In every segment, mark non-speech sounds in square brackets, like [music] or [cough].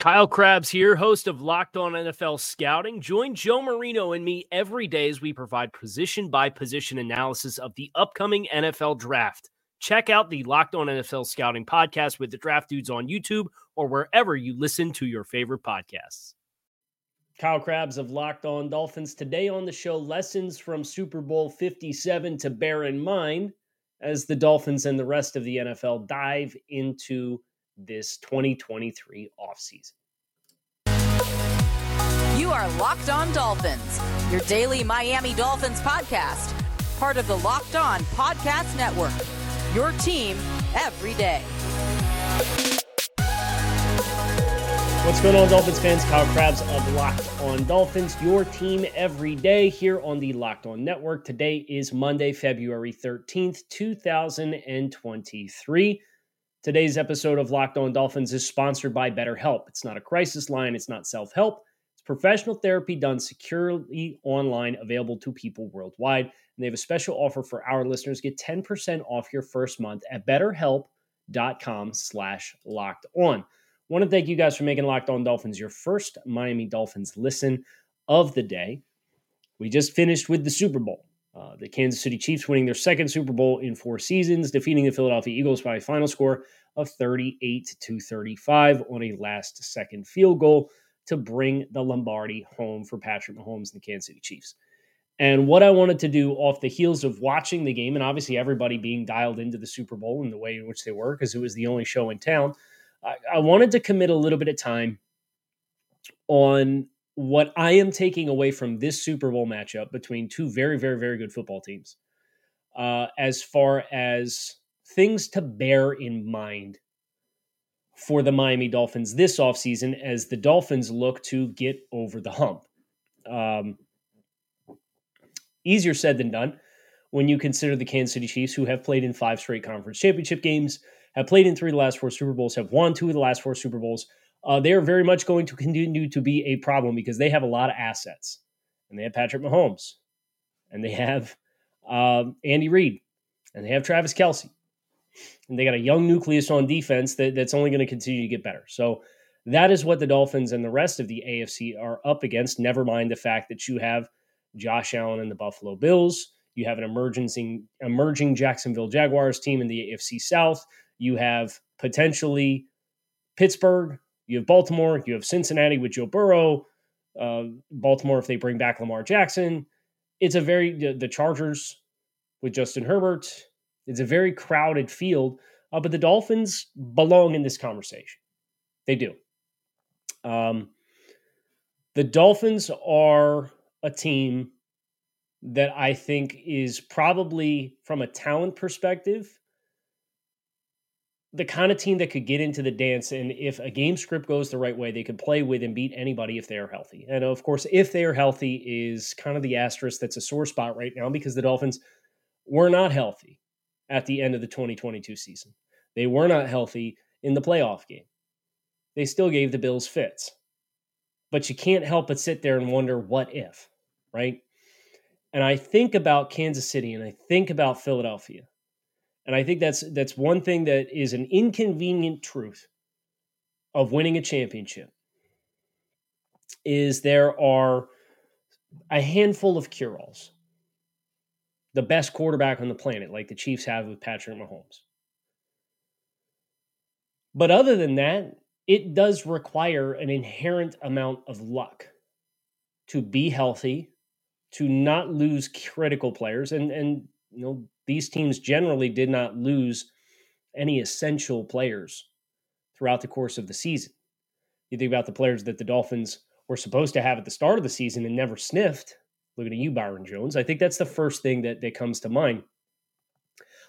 Kyle Crabbs here, host of Locked On NFL Scouting. Join Joe Marino and me every day as we provide position by position analysis of the upcoming NFL draft. Check out the Locked On NFL Scouting podcast with the draft dudes on YouTube or wherever you listen to your favorite podcasts. Kyle Crabbs of Locked On Dolphins. Today on the show, lessons from Super Bowl 57 to bear in mind as the Dolphins and the rest of the NFL dive into this 2023 offseason. You are Locked On Dolphins, your daily Miami Dolphins podcast, part of the Locked On Podcast Network. Your team every day. What's going on, Dolphins fans? Kyle Crabbs of Locked On Dolphins, your team every day here on the Locked On Network. Today is Monday, February 13th, 2023. Today's episode of Locked On Dolphins is sponsored by BetterHelp. It's not a crisis line, it's not self help. It's professional therapy done securely online, available to people worldwide. And they have a special offer for our listeners. Get 10% off your first month at betterhelp.com slash locked on. Want to thank you guys for making Locked On Dolphins your first Miami Dolphins listen of the day. We just finished with the Super Bowl. Uh, the Kansas City Chiefs winning their second Super Bowl in four seasons, defeating the Philadelphia Eagles by a final score of 38 to 35 on a last second field goal to bring the Lombardi home for Patrick Mahomes and the Kansas City Chiefs. And what I wanted to do off the heels of watching the game, and obviously everybody being dialed into the Super Bowl in the way in which they were, because it was the only show in town, I, I wanted to commit a little bit of time on what I am taking away from this Super Bowl matchup between two very, very, very good football teams, uh, as far as things to bear in mind for the Miami Dolphins this offseason as the Dolphins look to get over the hump. Um, easier said than done when you consider the Kansas City Chiefs, who have played in five straight conference championship games, have played in three of the last four Super Bowls, have won two of the last four Super Bowls uh, they are very much going to continue to be a problem because they have a lot of assets. And they have Patrick Mahomes, and they have um, Andy Reid, and they have Travis Kelce. And they got a young nucleus on defense that, that's only going to continue to get better. So that is what the Dolphins and the rest of the AFC are up against. Never mind the fact that you have Josh Allen and the Buffalo Bills. You have an emerging emerging Jacksonville Jaguars team in the AFC South. You have potentially Pittsburgh, you have Baltimore, you have Cincinnati with Joe Burrow, uh, Baltimore if they bring back Lamar Jackson. It's a very the, Chargers with Justin Herbert. It's a very crowded field, uh, but the Dolphins belong in this conversation. They do. Um, the Dolphins are a team that I think is probably, from a talent perspective, the kind of team that could get into the dance and if a game script goes the right way they could play with and beat anybody if they are healthy. And of course if they are healthy is kind of the asterisk that's a sore spot right now because the dolphins were not healthy at the end of the 2022 season. They were not healthy in the playoff game. They still gave the bills fits. But you can't help but sit there and wonder what if right? And i think about kansas city and i think about philadelphia and I think that's that's one thing that is an inconvenient truth of winning a championship is there are a handful of cure-alls. The best quarterback on the planet, like the Chiefs have with Patrick Mahomes. But other than that, it does require an inherent amount of luck to be healthy, to not lose critical players. And and you know, these teams generally did not lose any essential players throughout the course of the season. You think about the players that the Dolphins were supposed to have at the start of the season and never sniffed, Looking at you, Byron Jones. I think that's the first thing that, that comes to mind.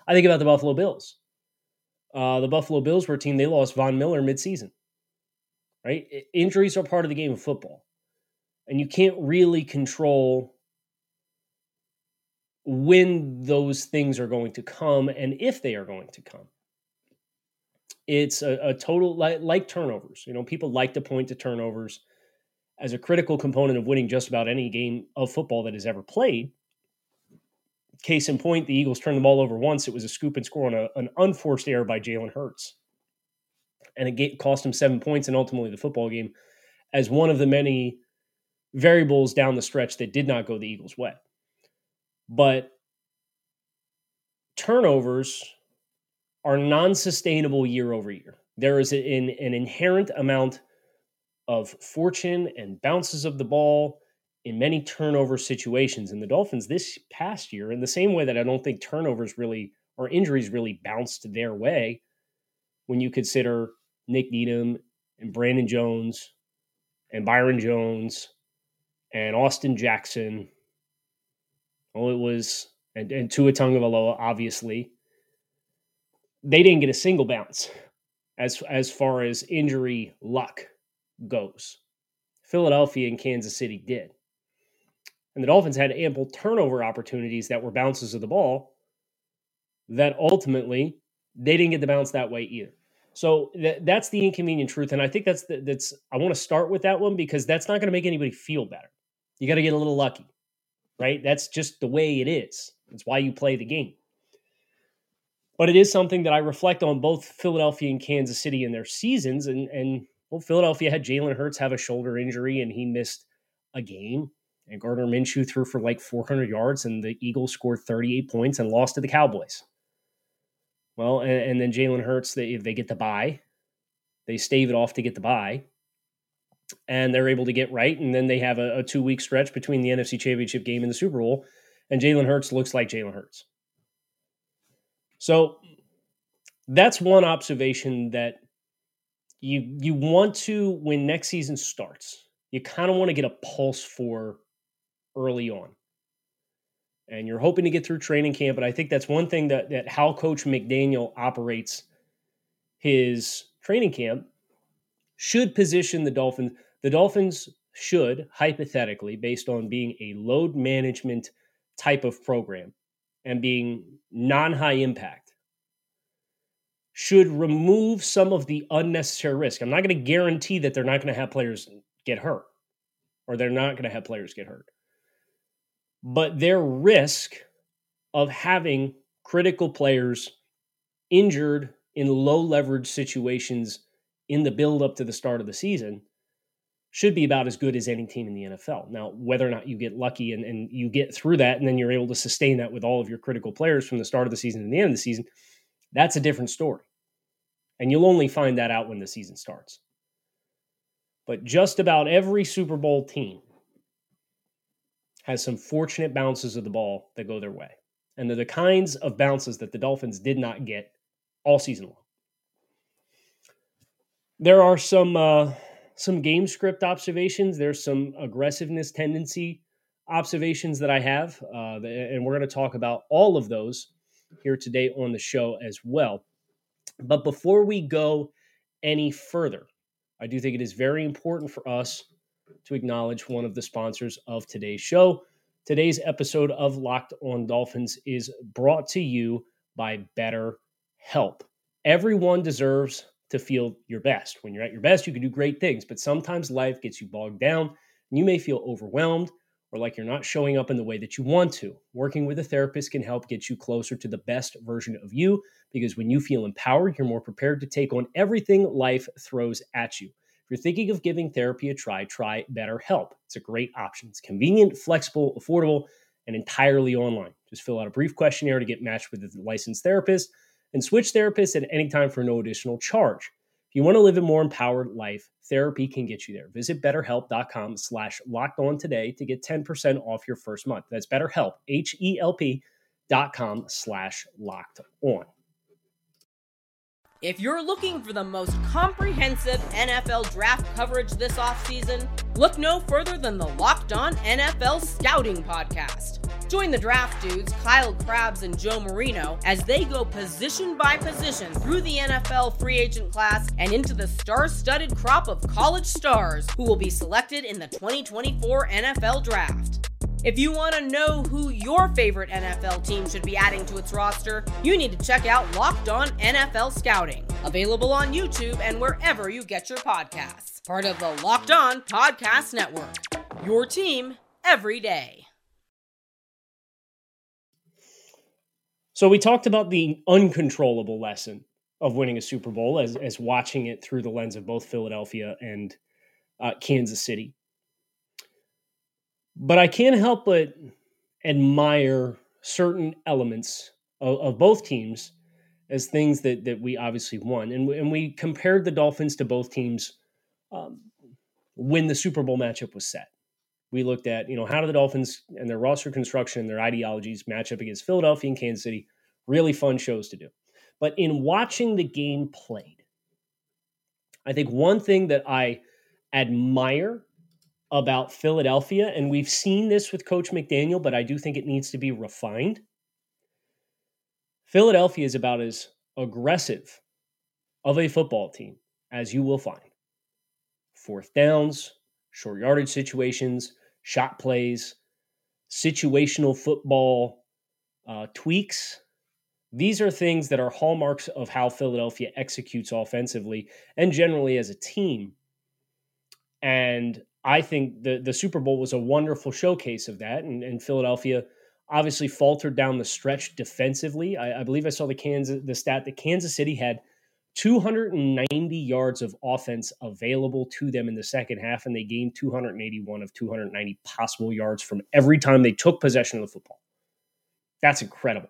I think about the Buffalo Bills. Uh, the Buffalo Bills were a team, they lost Von Miller midseason, right? Injuries are part of the game of football. And you can't really control when those things are going to come and if they are going to come. It's a, a total like, like turnovers. You know, people like to point to turnovers as a critical component of winning just about any game of football that is ever played. Case in point, the Eagles turned the ball over once. It was a scoop and score on a, an unforced error by Jalen Hurts. And it cost him seven points and ultimately the football game as one of the many variables down the stretch that did not go the Eagles' way. But turnovers are non sustainable year over year. There is an, an inherent amount of fortune and bounces of the ball in many turnover situations. And the Dolphins this past year, in the same way that I don't think turnovers really or injuries really bounced their way, when you consider Nik Needham and Brandon Jones and Byron Jones and Austin Jackson. Oh, it was and, and Tua Tagovailoa, obviously. They didn't get a single bounce as as far as injury luck goes. Philadelphia and Kansas City did. And the Dolphins had ample turnover opportunities that were bounces of the ball that ultimately they didn't get the bounce that way either. So th- that's the inconvenient truth, and I think that's the, that's I want to start with that one because that's not going to make anybody feel better. You got to get a little lucky, right? That's just the way it is. It's why you play the game. But it is something that I reflect on both Philadelphia and Kansas City in their seasons, and and well, Philadelphia had Jalen Hurts have a shoulder injury and he missed a game. And Gardner Minshew threw for like 400 yards, and the Eagles scored 38 points and lost to the Cowboys. Well, and, and then Jalen Hurts, they, they get the bye. They stave it off to get the bye. And they're able to get right. And then they have a, a two week stretch between the NFC Championship game and the Super Bowl. And Jalen Hurts looks like Jalen Hurts. So that's one observation that you you want to when next season starts you kind of want to get a pulse for early on and you're hoping to get through training camp but i think that's one thing that that how coach mcdaniel operates his training camp should position the dolphins the dolphins should hypothetically based on being a load management type of program and being non-high impact should remove some of the unnecessary risk. I'm not going to guarantee that they're not going to have players get hurt or they're not going to have players get hurt. But their risk of having critical players injured in low leverage situations in the build up to the start of the season should be about as good as any team in the NFL. Now, whether or not you get lucky and, and you get through that and then you're able to sustain that with all of your critical players from the start of the season to the end of the season, that's a different story. And you'll only find that out when the season starts. But just about every Super Bowl team has some fortunate bounces of the ball that go their way. And they're the kinds of bounces that the Dolphins did not get all season long. There are some uh, some game script observations. There's some aggressiveness tendency observations that I have, uh, and we're going to talk about all of those here today on the show as well. But before we go any further, I do think it is very important for us to acknowledge one of the sponsors of today's show. Today's episode of Locked on Dolphins is brought to you by Better Help. Everyone deserves to feel your best. When you're at your best, you can do great things, but sometimes life gets you bogged down and you may feel overwhelmed or like you're not showing up in the way that you want to. Working with a therapist can help get you closer to the best version of you because when you feel empowered, you're more prepared to take on everything life throws at you. If you're thinking of giving therapy a try, try BetterHelp. It's a great option. It's convenient, flexible, affordable, and entirely online. Just fill out a brief questionnaire to get matched with a licensed therapist and switch therapists at any time for no additional charge If you want to live a more empowered life, therapy can get you there. Visit betterhelp.com slash locked on today to get 10% off your first month. That's betterhelp, H-E-L-P dot com slash locked on. If you're looking for the most comprehensive NFL draft coverage this offseason, Look no further than the Locked On NFL Scouting Podcast. Join the draft dudes, Kyle Crabbs and Joe Marino, as they go position by position through the NFL free agent class and into the star studded crop of college stars who will be selected in the 2024 NFL Draft. If you want to know who your favorite NFL team should be adding to its roster, you need to check out Locked On NFL Scouting, available on YouTube and wherever you get your podcasts. Part of the Locked On Podcast Network. Your team every day. So we talked about the uncontrollable lesson of winning a Super Bowl as, as watching it through the lens of both Philadelphia and uh, Kansas City. But I can't help but admire certain elements of, of both teams as things that that we obviously won, and and we compared the Dolphins to both teams um, when the Super Bowl matchup was set. We looked at you know how do the Dolphins and their roster construction and their ideologies match up against Philadelphia and Kansas City. Really fun shows to do. But in watching the game played, I think one thing that I admire about Philadelphia, and we've seen this with Coach McDaniel, but I do think it needs to be refined. Philadelphia is about as aggressive of a football team as you will find. Fourth downs, short yardage situations, shot plays, situational football uh, tweaks. These are things that are hallmarks of how Philadelphia executes offensively and generally as a team. And I think the the Super Bowl was a wonderful showcase of that, and, and Philadelphia obviously faltered down the stretch defensively. I, I, believe I saw the Kansas the stat that Kansas City had 290 yards of offense available to them in the second half, and they gained 281 of 290 possible yards from every time they took possession of the football. That's incredible.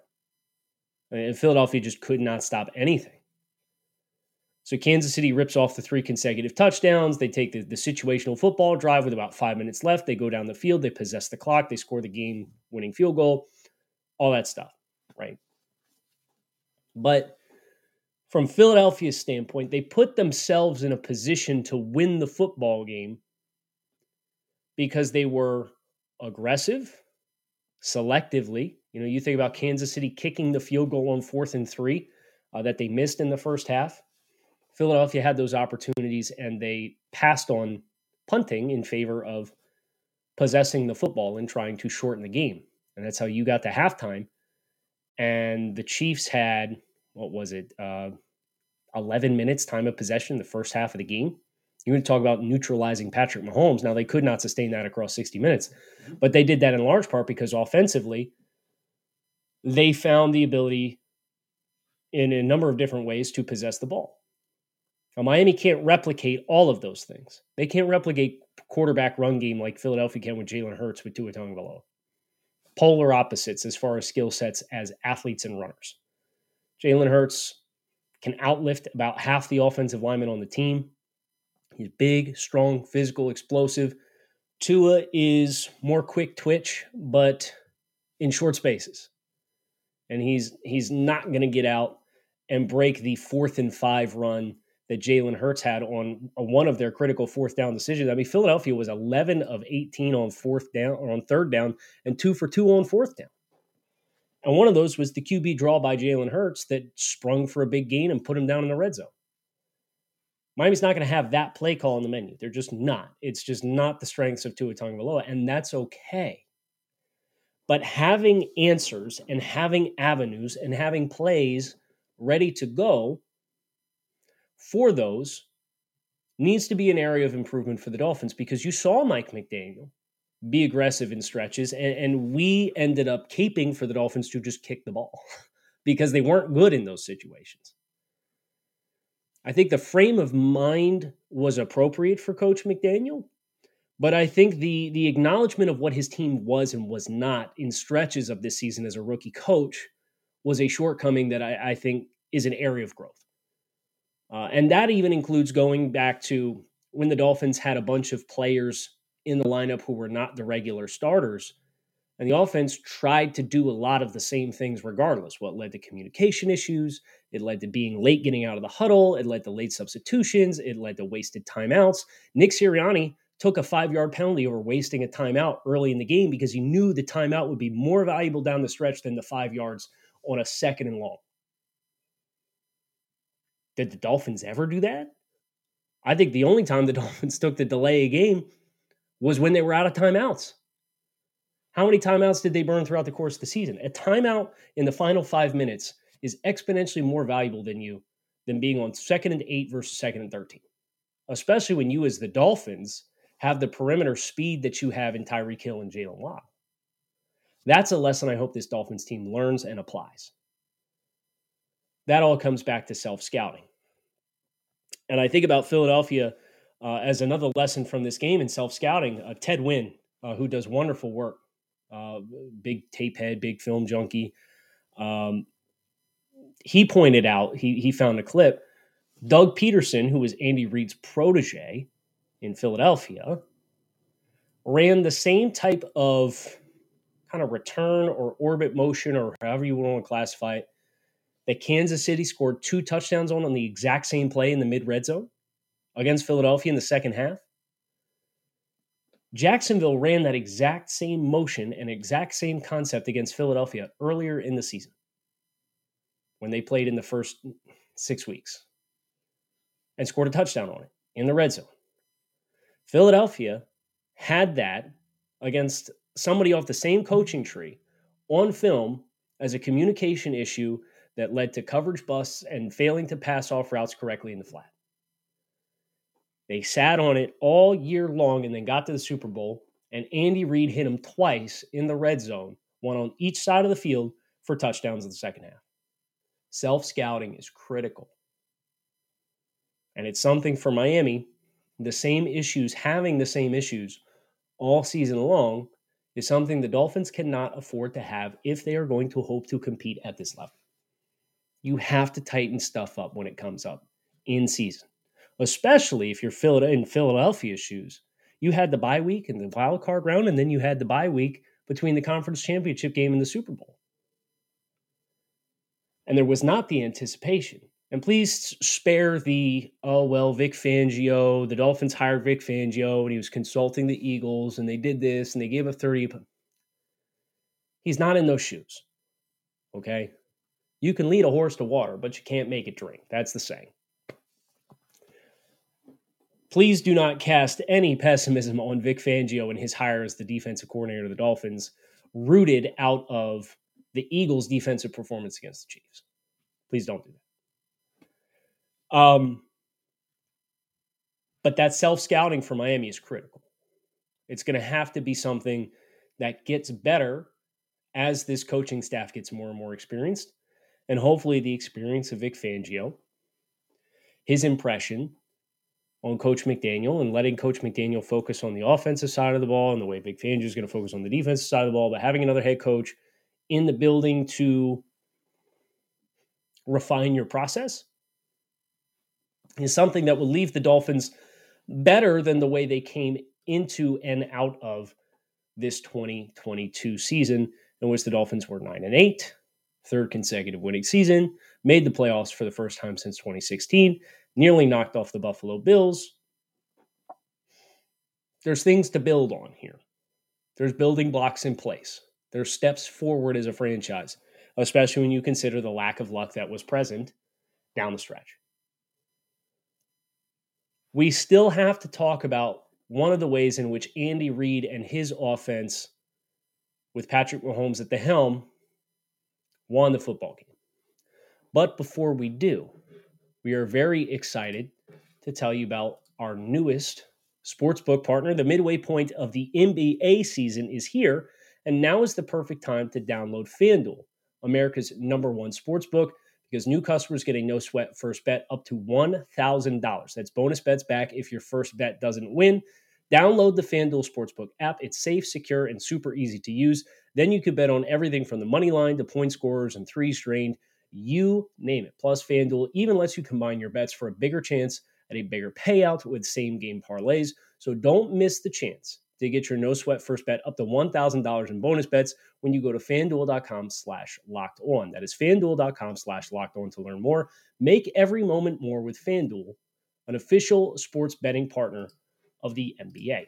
And Philadelphia just could not stop anything. So Kansas City rips off the three consecutive touchdowns. They take the, the, situational football drive with about five minutes left. They go down the field. They possess the clock. They score the game winning field goal, all that stuff, right? But from Philadelphia's standpoint, they put themselves in a position to win the football game because they were aggressive, selectively. You know, you think about Kansas City kicking the field goal on fourth and three uh, that they missed in the first half Philadelphia had those opportunities and they passed on punting in favor of possessing the football and trying to shorten the game. And that's how you got to halftime. And the Chiefs had, what was it, uh, 11 minutes time of possession the first half of the game. You're going to talk about neutralizing Patrick Mahomes. Now, they could not sustain that across 60 minutes, but they did that in large part because offensively, they found the ability in a number of different ways to possess the ball. Now, Miami can't replicate all of those things. They can't replicate quarterback run game like Philadelphia can with Jalen Hurts with Tua Tagovailoa. Polar opposites as far as skill sets as athletes and runners. Jalen Hurts can outlift about half the offensive linemen on the team. He's big, strong, physical, explosive. Tua is more quick twitch, but in short spaces. And he's he's not going to get out and break the fourth and five run that Jalen Hurts had on uh, one of their critical fourth down decisions. I mean, Philadelphia was 11 of 18 on fourth down or on third down and two for two on fourth down. And one of those was the QB draw by Jalen Hurts that sprung for a big gain and put him down in the red zone. Miami's not going to have that play call on the menu. They're just not. It's just not the strengths of Tua Tagovailoa, and that's okay. But having answers and having avenues and having plays ready to go for those needs to be an area of improvement for the Dolphins because you saw Mike McDaniel be aggressive in stretches, and, and we ended up caping for the Dolphins to just kick the ball [laughs] because they weren't good in those situations. I think the frame of mind was appropriate for Coach McDaniel, but I think the the acknowledgement of what his team was and was not in stretches of this season as a rookie coach was a shortcoming that I, I think is an area of growth. Uh, and that even includes going back to when the Dolphins had a bunch of players in the lineup who were not the regular starters. And the offense tried to do a lot of the same things regardless. What led to communication issues? It led to being late getting out of the huddle. It led to late substitutions. It led to wasted timeouts. Nick Sirianni took a five yard penalty over wasting a timeout early in the game because he knew the timeout would be more valuable down the stretch than the five yards on a second and long. Did the Dolphins ever do that? I think the only time the [laughs] Dolphins took the delay a game was when they were out of timeouts. How many timeouts did they burn throughout the course of the season? A timeout in the final five minutes is exponentially more valuable than you than being on second and eight versus second and 13, especially when you, as the Dolphins, have the perimeter speed that you have in Tyreek Hill and Jaylen Waddle. That's a lesson I hope this Dolphins team learns and applies. That all comes back to self scouting. And I think about Philadelphia uh, as another lesson from this game in self scouting. Uh, Ted Nguyen, uh, who does wonderful work, uh, big tape head, big film junkie. Um, he pointed out, he, he found a clip. Doug Pederson, who was Andy Reid's protege in Philadelphia, ran the same type of kind of return or orbit motion or however you want to classify it that Kansas City scored two touchdowns on on the exact same play in the mid red zone against Philadelphia in the second half. Jacksonville ran that exact same motion and exact same concept against Philadelphia earlier in the season when they played in the first six weeks and scored a touchdown on it in the red zone. Philadelphia had that against somebody off the same coaching tree on film as a communication issue that led to coverage busts and failing to pass off routes correctly in the flat. They sat on it all year long and then got to the Super Bowl, and Andy Reid hit them twice in the red zone, one on each side of the field for touchdowns in the second half. Self scouting is critical. And it's something for Miami, the same issues, having the same issues all season long, is something the Dolphins cannot afford to have if they are going to hope to compete at this level. You have to tighten stuff up when it comes up in season especially if you're in Philadelphia's shoes. You had the bye week and the wild card round, and then you had the bye week between the conference championship game and the Super Bowl. And there was not the anticipation. And please spare the, oh, well, Vic Fangio, the Dolphins hired Vic Fangio, and he was consulting the Eagles, and they did this, and they gave a 30. He's not in those shoes. Okay? You can lead a horse to water, but you can't make it drink. That's the saying. Please do not cast any pessimism on Vic Fangio and his hire as the defensive coordinator of the Dolphins, rooted out of the Eagles' defensive performance against the Chiefs. Please don't do that. Um, but that self scouting for Miami is critical. It's going to have to be something that gets better as this coaching staff gets more and more experienced. And hopefully, the experience of Vic Fangio, his impression, on Coach McDaniel and letting Coach McDaniel focus on the offensive side of the ball and the way Vic Fangio is going to focus on the defensive side of the ball, but having another head coach in the building to refine your process is something that will leave the Dolphins better than the way they came into and out of this 2022 season, in which the Dolphins were 9 and 8, third consecutive winning season, made the playoffs for the first time since 2016, nearly knocked off the Buffalo Bills. There's things to build on here. There's building blocks in place. There's steps forward as a franchise, especially when you consider the lack of luck that was present down the stretch. We still have to talk about one of the ways in which Andy Reid and his offense, with Patrick Mahomes at the helm, won the football game. But before we do, we are very excited to tell you about our newest sportsbook partner. The midway point of the NBA season is here, and now is the perfect time to download FanDuel, America's number one sportsbook, because new customers get a no sweat first bet up to $1,000. That's bonus bets back if your first bet doesn't win. Download the FanDuel Sportsbook app. It's safe, secure, and super easy to use. Then you could bet on everything from the money line to point scorers and threes drained you name it. Plus, FanDuel even lets you combine your bets for a bigger chance at a bigger payout with same game parlays. So don't miss the chance to get your no sweat first bet up to $1,000 in bonus bets when you go to fanduel.com slash locked on. That is fanduel.com slash locked on to learn more. Make every moment more with FanDuel, an official sports betting partner of the NBA.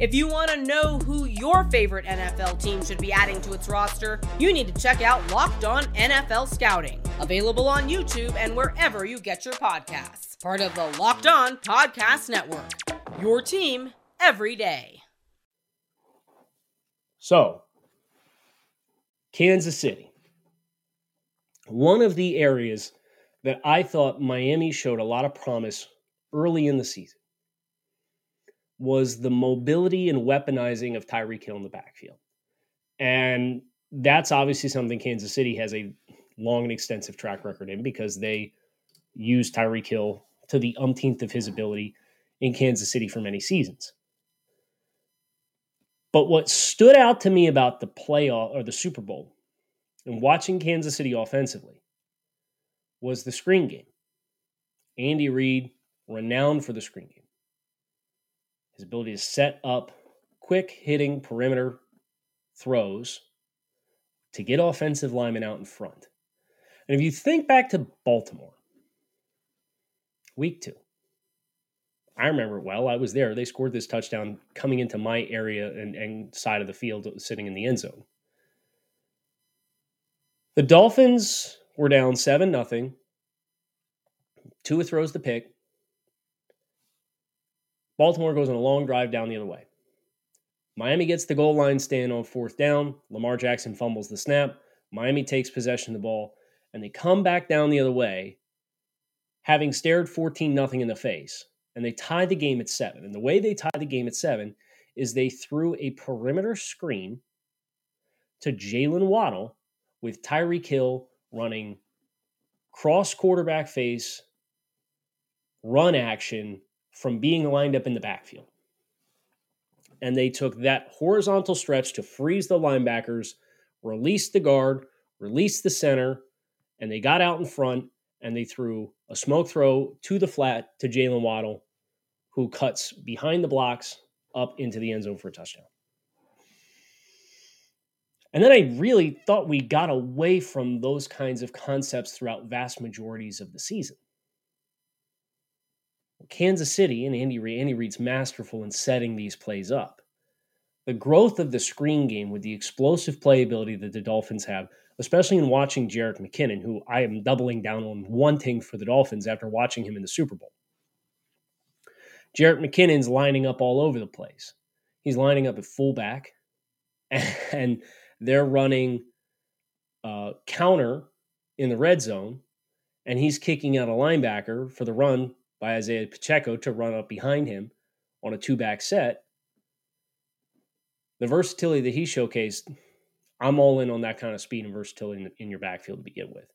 If you want to know who your favorite NFL team should be adding to its roster, you need to check out Locked On NFL Scouting, available on YouTube and wherever you get your podcasts. Part of the Locked On Podcast Network. Your team every day. So, Kansas City. One of the areas that I thought Miami showed a lot of promise early in the season was the mobility and weaponizing of Tyreek Hill in the backfield. And that's obviously something Kansas City has a long and extensive track record in because they used Tyreek Hill to the umpteenth of his ability in Kansas City for many seasons. But what stood out to me about the playoff or the Super Bowl and watching Kansas City offensively was the screen game. Andy Reid, renowned for the screen game his ability to set up quick hitting perimeter throws to get offensive linemen out in front. And if you think back to Baltimore, week two, I remember it well. I was there. They scored this touchdown coming into my area and, and side of the field, sitting in the end zone. The Dolphins were down 7 nothing. Tua throws the pick. Baltimore goes on a long drive down the other way. Miami gets the goal line stand on fourth down. Lamar Jackson fumbles the snap. Miami takes possession of the ball, and they come back down the other way, having stared 14 nothing in the face, and they tie the game at seven. And the way they tie the game at seven is they threw a perimeter screen to Jaylen Waddle with Tyreek Hill running cross quarterback face, run action from being lined up in the backfield. And they took that horizontal stretch to freeze the linebackers, release the guard, release the center, and they got out in front and they threw a smoke throw to the flat to Jaylen Waddle, who cuts behind the blocks up into the end zone for a touchdown. And then I really thought we got away from those kinds of concepts throughout vast majorities of the season. Kansas City and Andy Reid, Andy Reid's masterful in setting these plays up. The growth of the screen game with the explosive playability that the Dolphins have, especially in watching Jerick McKinnon, who I am doubling down on wanting for the Dolphins after watching him in the Super Bowl. Jerick McKinnon's lining up all over the place. He's lining up at fullback, [laughs] and they're running uh, counter in the red zone, and he's kicking out a linebacker for the run by Isaiah Pacheco to run up behind him on a two back set. The versatility that he showcased, I'm all in on that kind of speed and versatility in, in your backfield to begin with.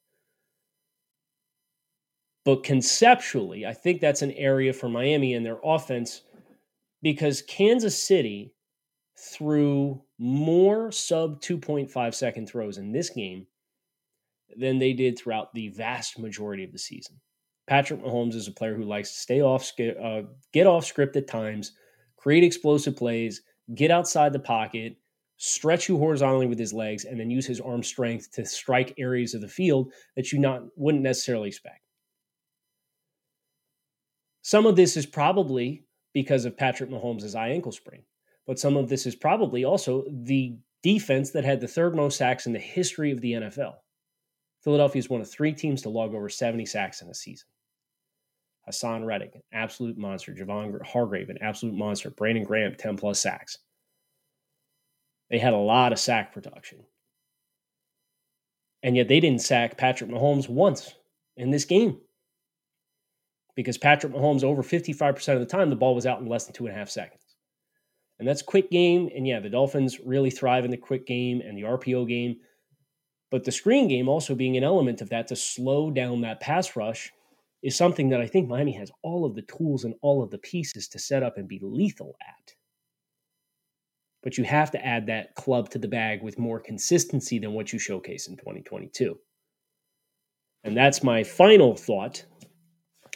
But conceptually, I think that's an area for Miami and their offense because Kansas City threw more sub 2.5 second throws in this game than they did throughout the vast majority of the season. Patrick Mahomes is a player who likes to stay off, uh, get off script at times, create explosive plays, get outside the pocket, stretch you horizontally with his legs, and then use his arm strength to strike areas of the field that you not wouldn't necessarily expect. Some of this is probably because of Patrick Mahomes' eye ankle sprain, but some of this is probably also the defense that had the third most sacks in the history of the NFL. Philadelphia is one of three teams to log over 70 sacks in a season. Haason Reddick, an absolute monster. Javon Hargrave, an absolute monster. Brandon Graham, 10 plus sacks. They had a lot of sack production. And yet they didn't sack Patrick Mahomes once in this game. Because Patrick Mahomes, over 55% of the time, the ball was out in less than two and a half seconds. And that's quick game. And yeah, the Dolphins really thrive in the quick game and the RPO game. But the screen game also being an element of that to slow down that pass rush is something that I think Miami has all of the tools and all of the pieces to set up and be lethal at. but you have to add that club to the bag with more consistency than what you showcase in 2022. And that's my final thought.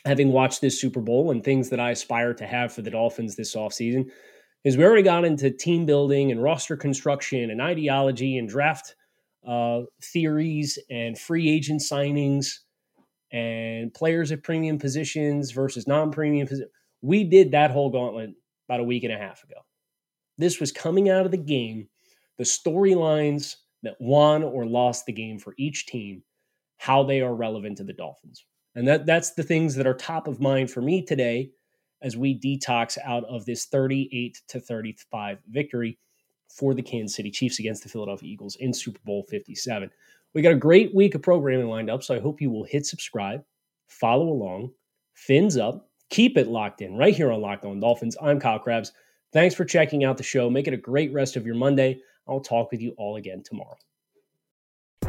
Having watched this Super Bowl and things that I aspire to have for the Dolphins this offseason, is we already got into team building and roster construction and ideology and draft uh, theories and free agent signings and players at premium positions versus non premium positions. We did that whole gauntlet about a week and a half ago. This was coming out of the game, the storylines that won or lost the game for each team, how they are relevant to the Dolphins. And that, that's the things that are top of mind for me today as we detox out of this 38 to 35 victory for the Kansas City Chiefs against the Philadelphia Eagles in Super Bowl 57. We got a great week of programming lined up, so I hope you will hit subscribe, follow along, fins up, keep it locked in right here on Locked On Dolphins. I'm Kyle Crabbs. Thanks for checking out the show. Make it a great rest of your Monday. I'll talk with you all again tomorrow.